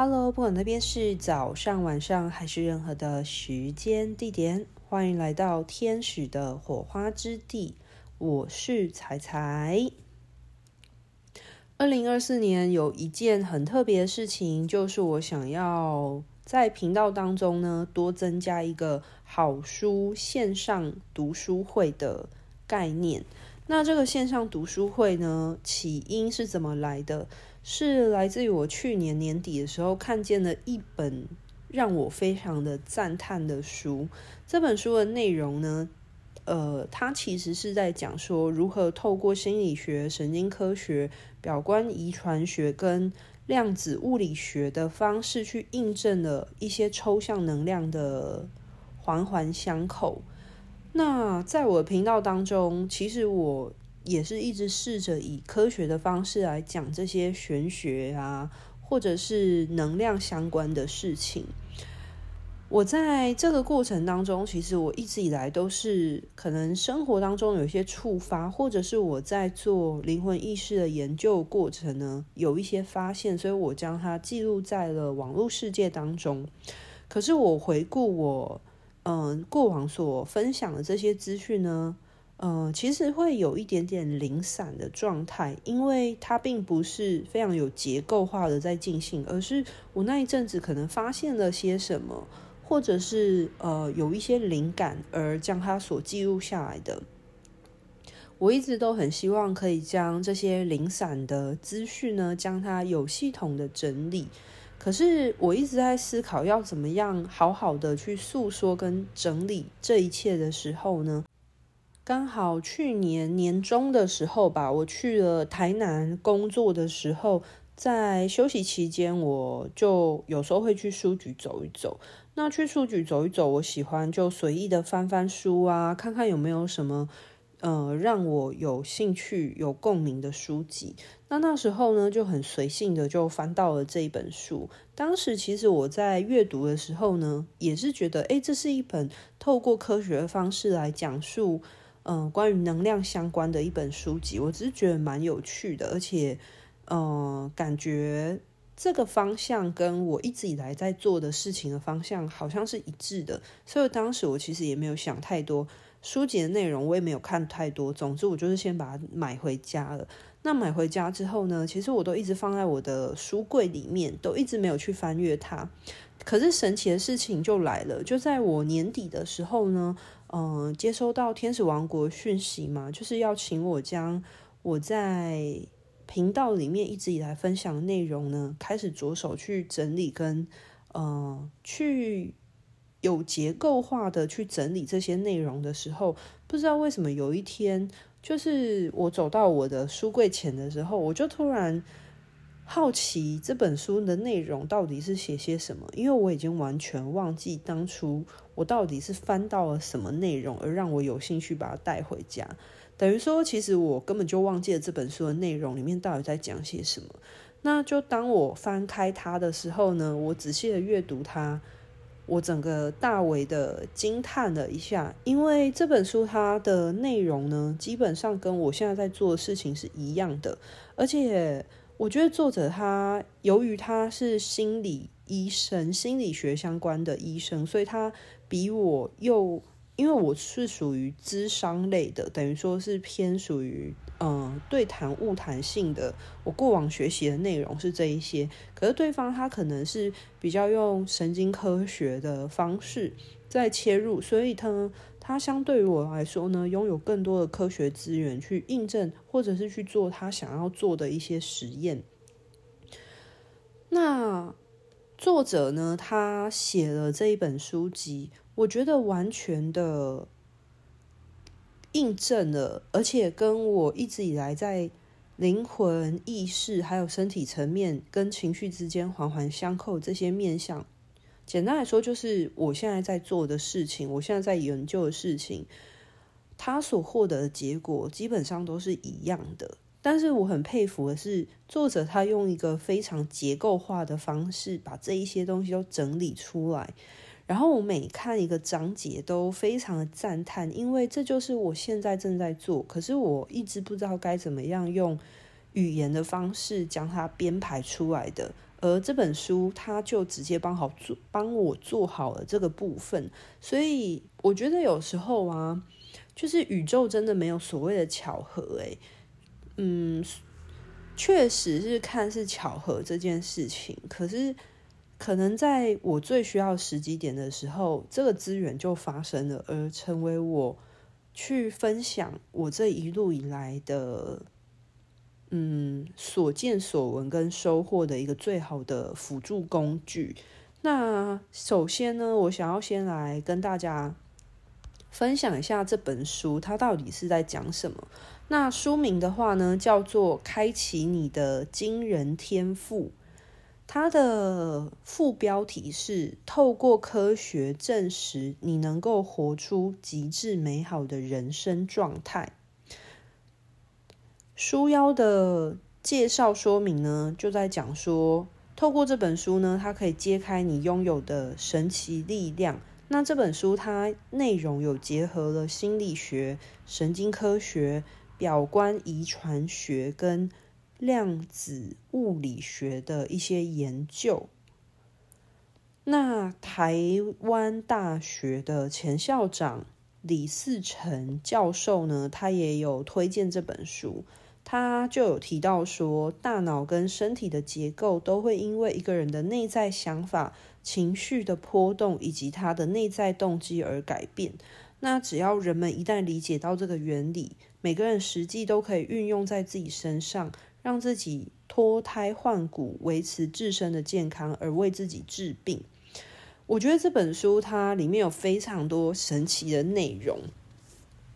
Hello，不管那边是早上、晚上还是任何的时间地点，欢迎来到天使的火花之地。我是彩彩。二零二四年有一件很特别的事情，就是我想要在频道当中呢，多增加一个好书线上读书会的概念。那这个线上读书会呢，起因是怎么来的？是来自于我去年年底的时候看见了一本让我非常的赞叹的书。这本书的内容呢，呃，它其实是在讲说如何透过心理学、神经科学、表观遗传学跟量子物理学的方式去印证了一些抽象能量的环环相扣。那在我的频道当中，其实我。也是一直试着以科学的方式来讲这些玄学啊，或者是能量相关的事情。我在这个过程当中，其实我一直以来都是可能生活当中有一些触发，或者是我在做灵魂意识的研究过程呢，有一些发现，所以我将它记录在了网络世界当中。可是我回顾我嗯、过往所分享的这些资讯呢。呃，其实会有一点点零散的状态，因为它并不是非常有结构化的在进行，而是我那一阵子可能发现了些什么，或者是呃有一些灵感而将它所记录下来的。我一直都很希望可以将这些零散的资讯呢，将它有系统的整理。可是我一直在思考要怎么样好好的去诉说跟整理这一切的时候呢，刚好去年年中的时候吧，我去了台南工作的时候，在休息期间，我就有时候会去书局走一走。那去书局走一走，我喜欢就随意的翻翻书啊，看看有没有什么呃让我有兴趣、有共鸣的书籍。那那时候呢，就很随性的就翻到了这一本书。当时其实我在阅读的时候呢，也是觉得，诶，这是一本透过科学的方式来讲述。嗯，关于能量相关的一本书籍，我只是觉得蛮有趣的，而且，嗯，感觉这个方向跟我一直以来在做的事情的方向好像是一致的，所以当时我其实也没有想太多书籍的内容，我也没有看太多。总之，我就是先把它买回家了。那买回家之后呢，其实我都一直放在我的书柜里面，都一直没有去翻阅它。可是神奇的事情就来了，就在我年底的时候呢。嗯、接收到天使王国讯息嘛，就是要请我将我在频道里面一直以来分享的内容呢，开始着手去整理跟呃，去有结构化的去整理这些内容的时候，不知道为什么有一天，就是我走到我的书柜前的时候，我就突然好奇这本书的内容到底是写些什么，因为我已经完全忘记当初。我到底是翻到了什么内容，而让我有兴趣把它带回家？等于说，其实我根本就忘记了这本书的内容里面到底在讲些什么。那就当我翻开它的时候呢，我仔细的阅读它，我整个大为的惊叹了一下，因为这本书它的内容呢，基本上跟我现在在做的事情是一样的，而且我觉得作者他由于他是心理医生，心理学相关的医生，所以他。比我又，因为我是属于智商类的，等于说是偏属于嗯对谈物谈性的。我过往学习的内容是这一些，可是对方他可能是比较用神经科学的方式在切入，所以他他相对于我来说呢，拥有更多的科学资源去印证，或者是去做他想要做的一些实验。那。作者呢，他写了这一本书籍，我觉得完全的印证了，而且跟我一直以来在灵魂、意识还有身体层面跟情绪之间环环相扣这些面向，简单来说，就是我现在在做的事情，我现在在研究的事情，他所获得的结果基本上都是一样的。但是我很佩服的是，作者他用一个非常结构化的方式，把这一些东西都整理出来。然后我每看一个章节都非常的赞叹，因为这就是我现在正在做，可是我一直不知道该怎么样用语言的方式将它编排出来的。而这本书它就直接帮好做帮我做好了这个部分。所以我觉得有时候啊，就是宇宙真的没有所谓的巧合，诶，嗯，确实是看似巧合这件事情，可是可能在我最需要时机点的时候，这个资源就发生了，而成为我。去分享我这一路以来的，嗯，所见所闻跟收获的一个最好的辅助工具。那首先呢，我想要先来跟大家分享一下这本书，它到底是在讲什么。那书名的话呢，叫做《开启你的惊人天赋》。它的副标题是“透过科学证实你能够活出极致美好的人生状态”。书腰的介绍说明呢，就在讲说，透过这本书呢，它可以揭开你拥有的神奇力量。那这本书它内容有结合了心理学、神经科学、表观遗传学跟。量子物理学的一些研究。那台湾大学的前校长李嗣成教授呢，他也有推荐这本书。他就有提到说，大脑跟身体的结构都会因为一个人的内在想法、情绪的波动以及他的内在动机而改变。那只要人们一旦理解到这个原理，每个人实际都可以运用在自己身上。让自己脱胎换骨，维持自身的健康，而为自己治病。我觉得这本书它里面有非常多神奇的内容。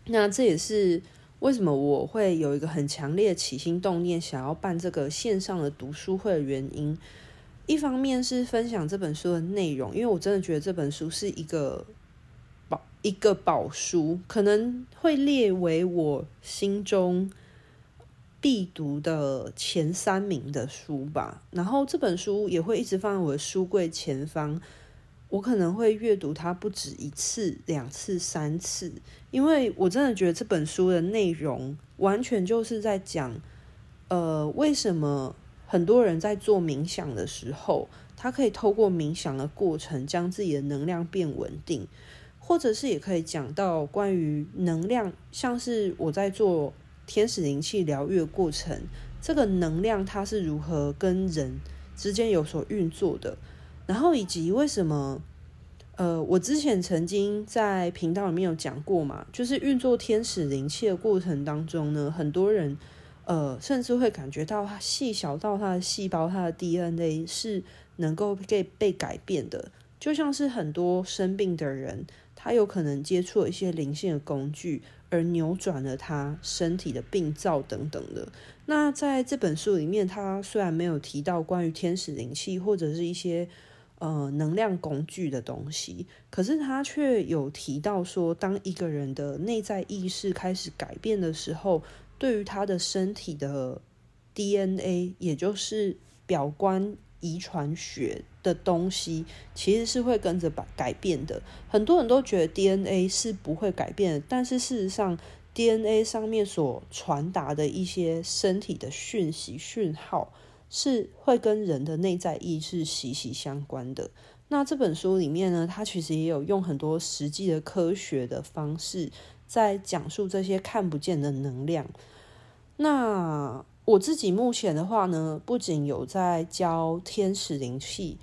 那这也是为什么我会有一个很强烈的起心动念，想要办这个线上的读书会的原因。一方面是分享这本书的内容，因为我真的觉得这本书是一个宝，一个宝书，可能会列为我心中。必读的前三名的书吧，然后这本书也会一直放在我的书柜前方，我可能会阅读它不止一次、两次、三次，因为我真的觉得这本书的内容完全就是在讲，呃，为什么很多人在做冥想的时候，他可以透过冥想的过程将自己的能量变稳定，或者是也可以讲到关于能量，像是我在做。天使灵气疗愈过程，这个能量它是如何跟人之间有所运作的？然后以及为什么？呃，我之前曾经在频道里面有讲过嘛，就是运作天使灵气的过程当中呢，很多人呃甚至会感觉到它细小到它的细胞、它的 DNA 是能够被被改变的，就像是很多生病的人，他有可能接触了一些灵性的工具。而扭转了他身体的病灶等等的。那在这本书里面，他虽然没有提到关于天使灵气或者是一些呃能量工具的东西，可是他却有提到说，当一个人的内在意识开始改变的时候，对于他的身体的 DNA，也就是表观。遗传学的东西其实是会跟着改改变的。很多人都觉得 DNA 是不会改变的，但是事实上，DNA 上面所传达的一些身体的讯息讯号是会跟人的内在意识息息相关的。那这本书里面呢，它其实也有用很多实际的科学的方式在讲述这些看不见的能量。那我自己目前的话呢，不仅有在教天使灵气，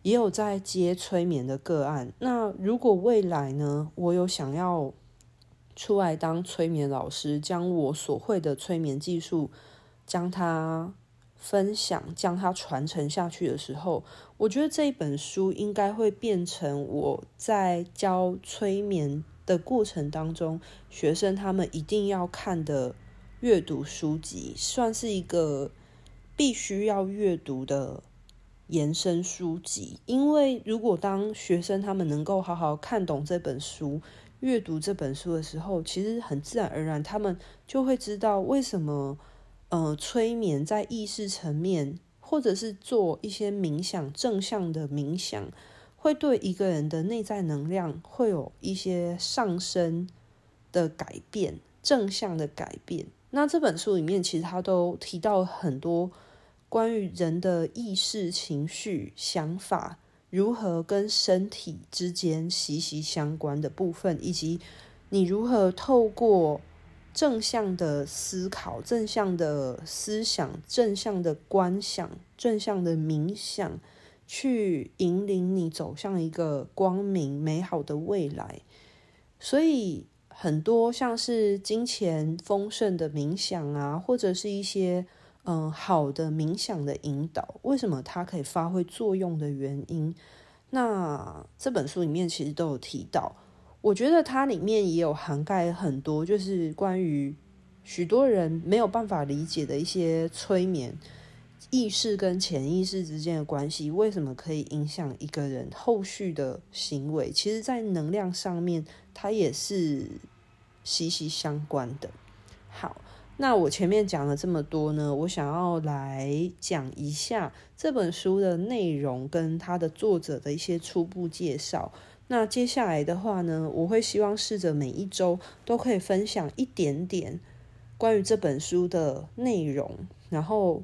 也有在接催眠的个案。那如果未来呢，我有想要出来当催眠老师，将我所会的催眠技术，将它分享、将它传承下去的时候，我觉得这一本书应该会变成我在教催眠的过程当中，学生他们一定要看的。阅读书籍算是一个必须要阅读的延伸书籍，因为如果当学生他们能够好好看懂这本书、阅读这本书的时候，其实很自然而然，他们就会知道为什么呃催眠在意识层面，或者是做一些冥想、正向的冥想，会对一个人的内在能量会有一些上升的改变，正向的改变。那这本书里面其实他都提到很多关于人的意识、情绪、想法如何跟身体之间息息相关的部分，以及你如何透过正向的思考、正向的思想、正向的观想、正向的冥想，去引领你走向一个光明美好的未来。所以，很多像是金钱丰盛的冥想啊，或者是一些嗯好的冥想的引导，为什么它可以发挥作用的原因？那这本书里面其实都有提到。我觉得它里面也有涵盖很多，就是关于许多人没有办法理解的一些催眠意识跟潜意识之间的关系，为什么可以影响一个人后续的行为？其实，在能量上面，它也是息息相关的。好，那我前面讲了这么多呢，我想要来讲一下这本书的内容跟它的作者的一些初步介绍。那接下来的话呢，我会希望试着每一周都可以分享一点点关于这本书的内容，然后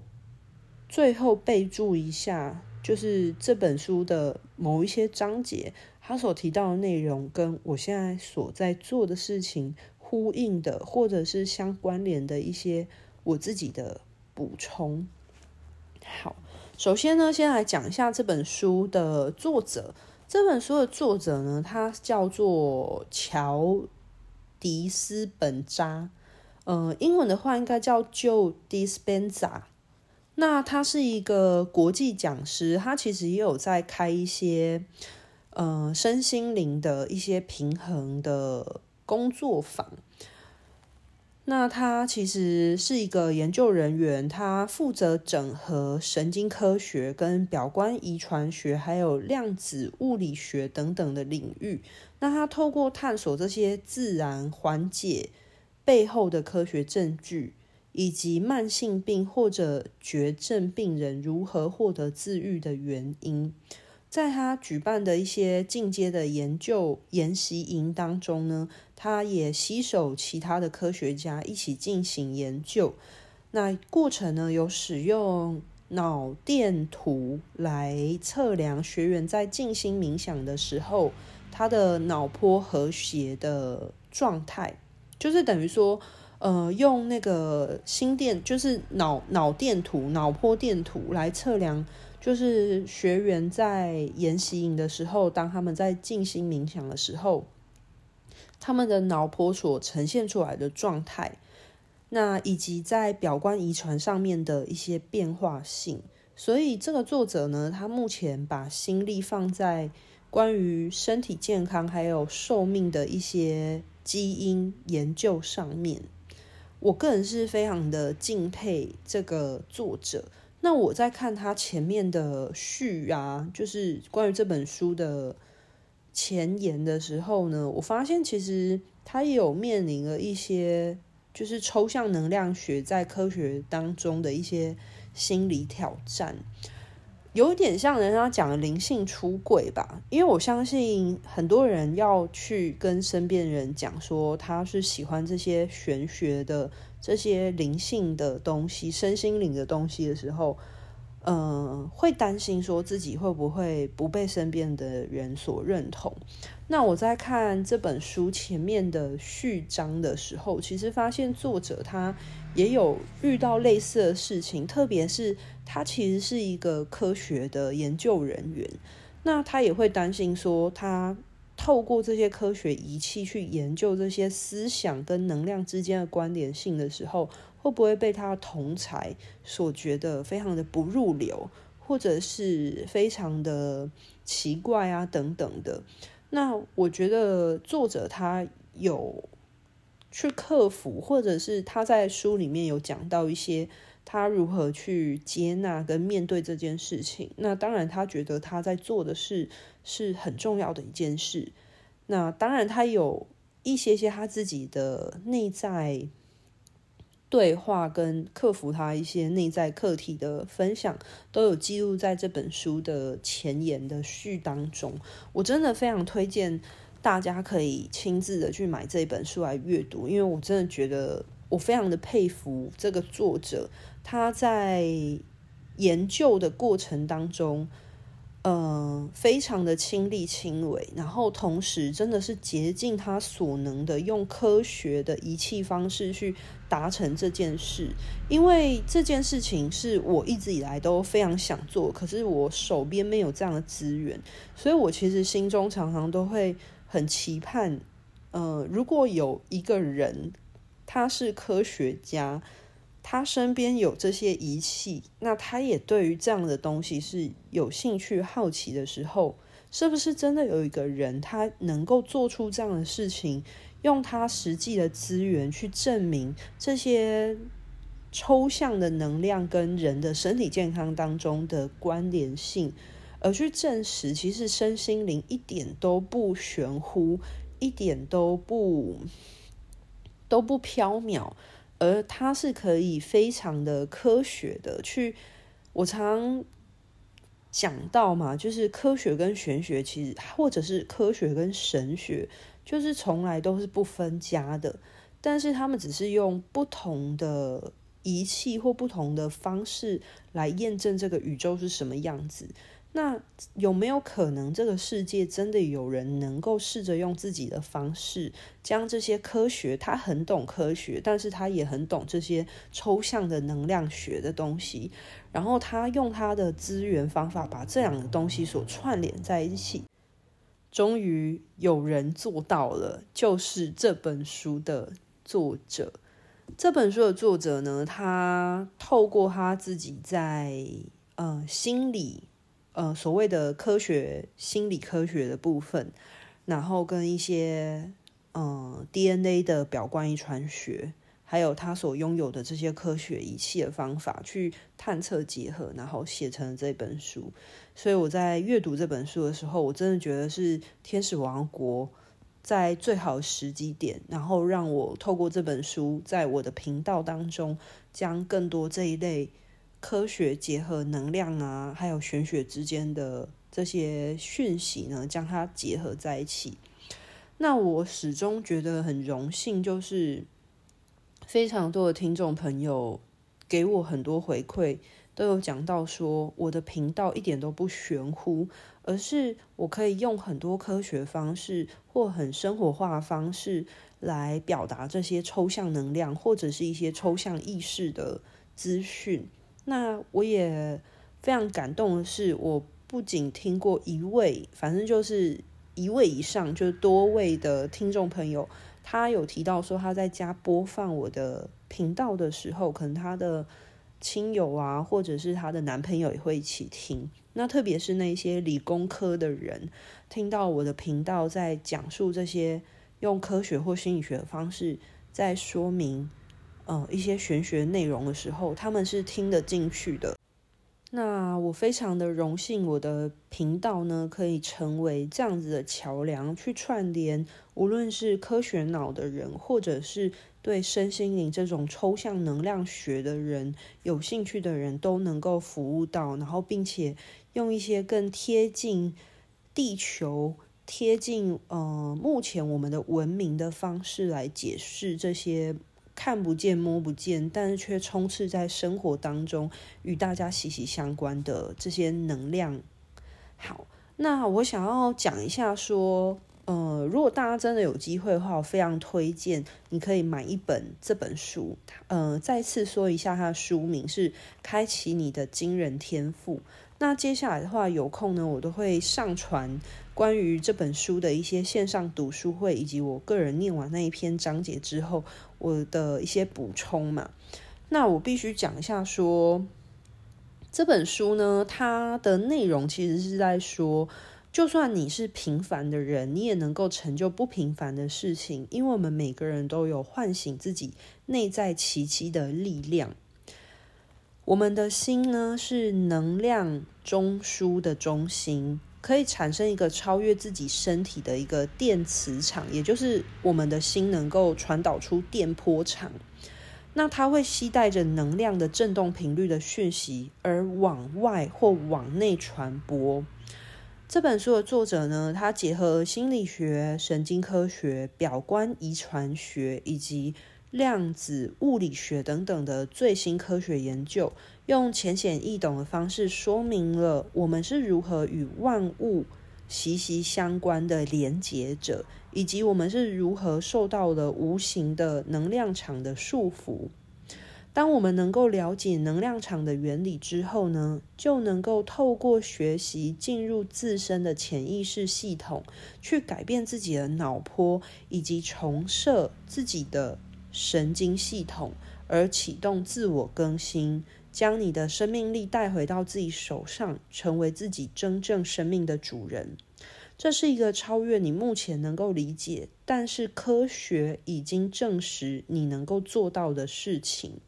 最后备注一下，就是这本书的某一些章节，它所提到的内容跟我现在所在做的事情呼应的，或者是相关联的一些我自己的补充。好，首先呢，先来讲一下这本书的作者。这本书的作者呢，他叫做乔迪斯本扎，呃，英文的话应该叫 Joe Dispenza。那他是一个国际讲师，他其实也有在开一些呃身心灵的一些平衡的工作坊。那他其实是一个研究人员，他负责整合神经科学、跟表观遗传学，还有量子物理学等等的领域。那他透过探索这些自然缓解背后的科学证据，以及慢性病或者绝症病人如何获得治愈的原因。在他举办的一些进阶的研究研习营当中呢，他也携手其他的科学家一起进行研究。那过程呢，有使用脑电图来测量学员在静心冥想的时候，他的脑波和谐的状态，就是等于说，呃，用那个心电，就是脑脑电图、脑波电图来测量。就是学员在研习营的时候，当他们在静心冥想的时候，他们的脑波所呈现出来的状态，那以及在表观遗传上面的一些变化性。所以这个作者呢，他目前把心力放在关于身体健康还有寿命的一些基因研究上面。我个人是非常的敬佩这个作者。那我在看他前面的序啊，就是关于这本书的前言的时候呢，我发现其实他也有面临了一些，就是抽象能量学在科学当中的一些心理挑战，有点像人家讲的灵性出柜吧。因为我相信很多人要去跟身边人讲说他是喜欢这些玄学的。这些灵性的东西、身心灵的东西的时候，嗯、呃，会担心说自己会不会不被身边的人所认同。那我在看这本书前面的序章的时候，其实发现作者他也有遇到类似的事情，特别是他其实是一个科学的研究人员，那他也会担心说他。透过这些科学仪器去研究这些思想跟能量之间的关联性的时候，会不会被他同才所觉得非常的不入流，或者是非常的奇怪啊等等的？那我觉得作者他有去克服，或者是他在书里面有讲到一些他如何去接纳跟面对这件事情。那当然，他觉得他在做的事。是很重要的一件事。那当然，他有一些些他自己的内在对话跟克服他一些内在课题的分享，都有记录在这本书的前言的序当中。我真的非常推荐大家可以亲自的去买这本书来阅读，因为我真的觉得我非常的佩服这个作者，他在。研究的过程当中。呃，非常的亲力亲为，然后同时真的是竭尽他所能的用科学的仪器方式去达成这件事。因为这件事情是我一直以来都非常想做，可是我手边没有这样的资源，所以我其实心中常常都会很期盼，呃，如果有一个人他是科学家。他身边有这些仪器，那他也对于这样的东西是有兴趣、好奇的时候，是不是真的有一个人他能够做出这样的事情，用他实际的资源去证明这些抽象的能量跟人的身体健康当中的关联性，而去证实其实身心灵一点都不玄乎，一点都不都不缥缈。而它是可以非常的科学的去，我常讲到嘛，就是科学跟玄学，其实或者是科学跟神学，就是从来都是不分家的，但是他们只是用不同的仪器或不同的方式来验证这个宇宙是什么样子。那有没有可能，这个世界真的有人能够试着用自己的方式，将这些科学，他很懂科学，但是他也很懂这些抽象的能量学的东西，然后他用他的资源方法，把这两个东西所串联在一起，终于有人做到了，就是这本书的作者。这本书的作者呢，他透过他自己在呃心理。呃，所谓的科学、心理科学的部分，然后跟一些呃 DNA 的表观遗传学，还有他所拥有的这些科学仪器的方法去探测结合，然后写成了这本书。所以我在阅读这本书的时候，我真的觉得是天使王国在最好时机点，然后让我透过这本书，在我的频道当中，将更多这一类。科学结合能量啊，还有玄学之间的这些讯息呢，将它结合在一起。那我始终觉得很荣幸，就是非常多的听众朋友给我很多回馈，都有讲到说我的频道一点都不玄乎，而是我可以用很多科学方式或很生活化的方式来表达这些抽象能量或者是一些抽象意识的资讯。那我也非常感动的是，我不仅听过一位，反正就是一位以上，就是多位的听众朋友，他有提到说他在家播放我的频道的时候，可能他的亲友啊，或者是他的男朋友也会一起听。那特别是那些理工科的人，听到我的频道在讲述这些用科学或心理学的方式在说明。呃，一些玄学内容的时候，他们是听得进去的。那我非常的荣幸，我的频道呢可以成为这样子的桥梁，去串联无论是科学脑的人，或者是对身心灵这种抽象能量学的人有兴趣的人，都能够服务到，然后并且用一些更贴近地球、贴近呃目前我们的文明的方式来解释这些。看不见摸不见，但是却充斥在生活当中，与大家息息相关的这些能量。好，那我想要讲一下，说，呃，如果大家真的有机会的话，我非常推荐你可以买一本这本书。呃，再次说一下，它的书名是《开启你的惊人天赋》。那接下来的话，有空呢，我都会上传关于这本书的一些线上读书会，以及我个人念完那一篇章节之后，我的一些补充嘛。那我必须讲一下说，这本书呢，它的内容其实是在说，就算你是平凡的人，你也能够成就不平凡的事情，因为我们每个人都有唤醒自己内在奇迹的力量。我们的心呢，是能量中枢的中心，可以产生一个超越自己身体的一个电磁场，也就是我们的心能够传导出电波场。那它会携带着能量的振动频率的讯息，而往外或往内传播。这本书的作者呢，他结合心理学、神经科学、表观遗传学以及量子物理学等等的最新科学研究，用浅显易懂的方式说明了我们是如何与万物息息相关的连结者，以及我们是如何受到了无形的能量场的束缚。当我们能够了解能量场的原理之后呢，就能够透过学习进入自身的潜意识系统，去改变自己的脑波，以及重设自己的神经系统，而启动自我更新，将你的生命力带回到自己手上，成为自己真正生命的主人。这是一个超越你目前能够理解，但是科学已经证实你能够做到的事情。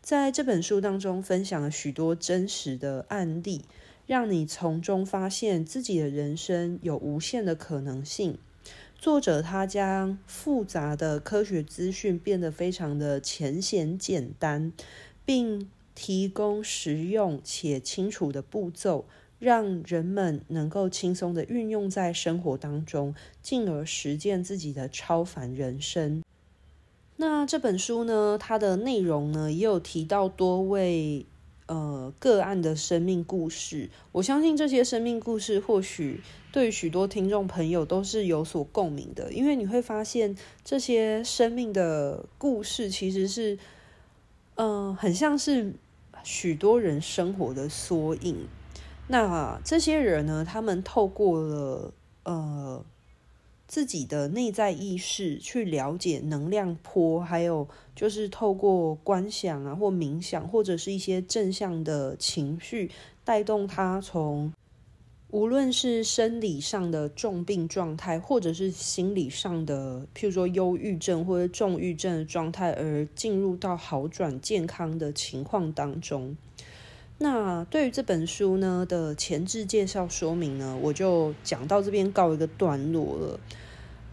在这本书当中，分享了许多真实的案例，让你从中发现自己的人生有无限的可能性。作者他将复杂的科学资讯变得非常的浅显简单，并提供实用且清楚的步骤，让人们能够轻松的运用在生活当中，进而实践自己的超凡人生。那这本书呢，它的内容呢，也有提到多位。呃，个案的生命故事，我相信这些生命故事或许对许多听众朋友都是有所共鸣的，因为你会发现这些生命的故事其实是，嗯、很像是许多人生活的缩影。那这些人呢，他们透过了呃。自己的内在意识去了解能量波，还有就是透过观想啊，或冥想，或者是一些正向的情绪，带动他从无论是生理上的重病状态，或者是心理上的，譬如说忧郁症或者重郁症的状态，而进入到好转健康的情况当中。那对于这本书呢的前置介绍说明呢，我就讲到这边告一个段落了。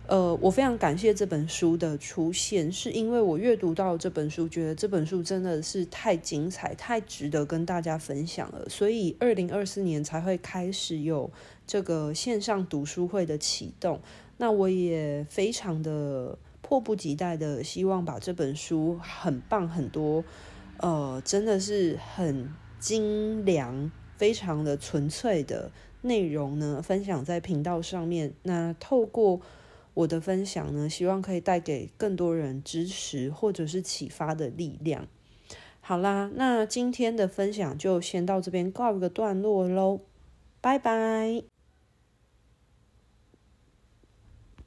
呃，我非常感谢这本书的出现，是因为我阅读到这本书，觉得这本书真的是太精彩、太值得跟大家分享了，所以二零二四年才会开始有这个线上读书会的启动。那我也非常的迫不及待的希望把这本书很棒、很多呃，真的是很精良、非常的纯粹的内容呢，分享在频道上面。那透过我的分享呢，希望可以带给更多人支持或者是启发的力量。好啦，那今天的分享就先到这边告一个段落喽，拜拜。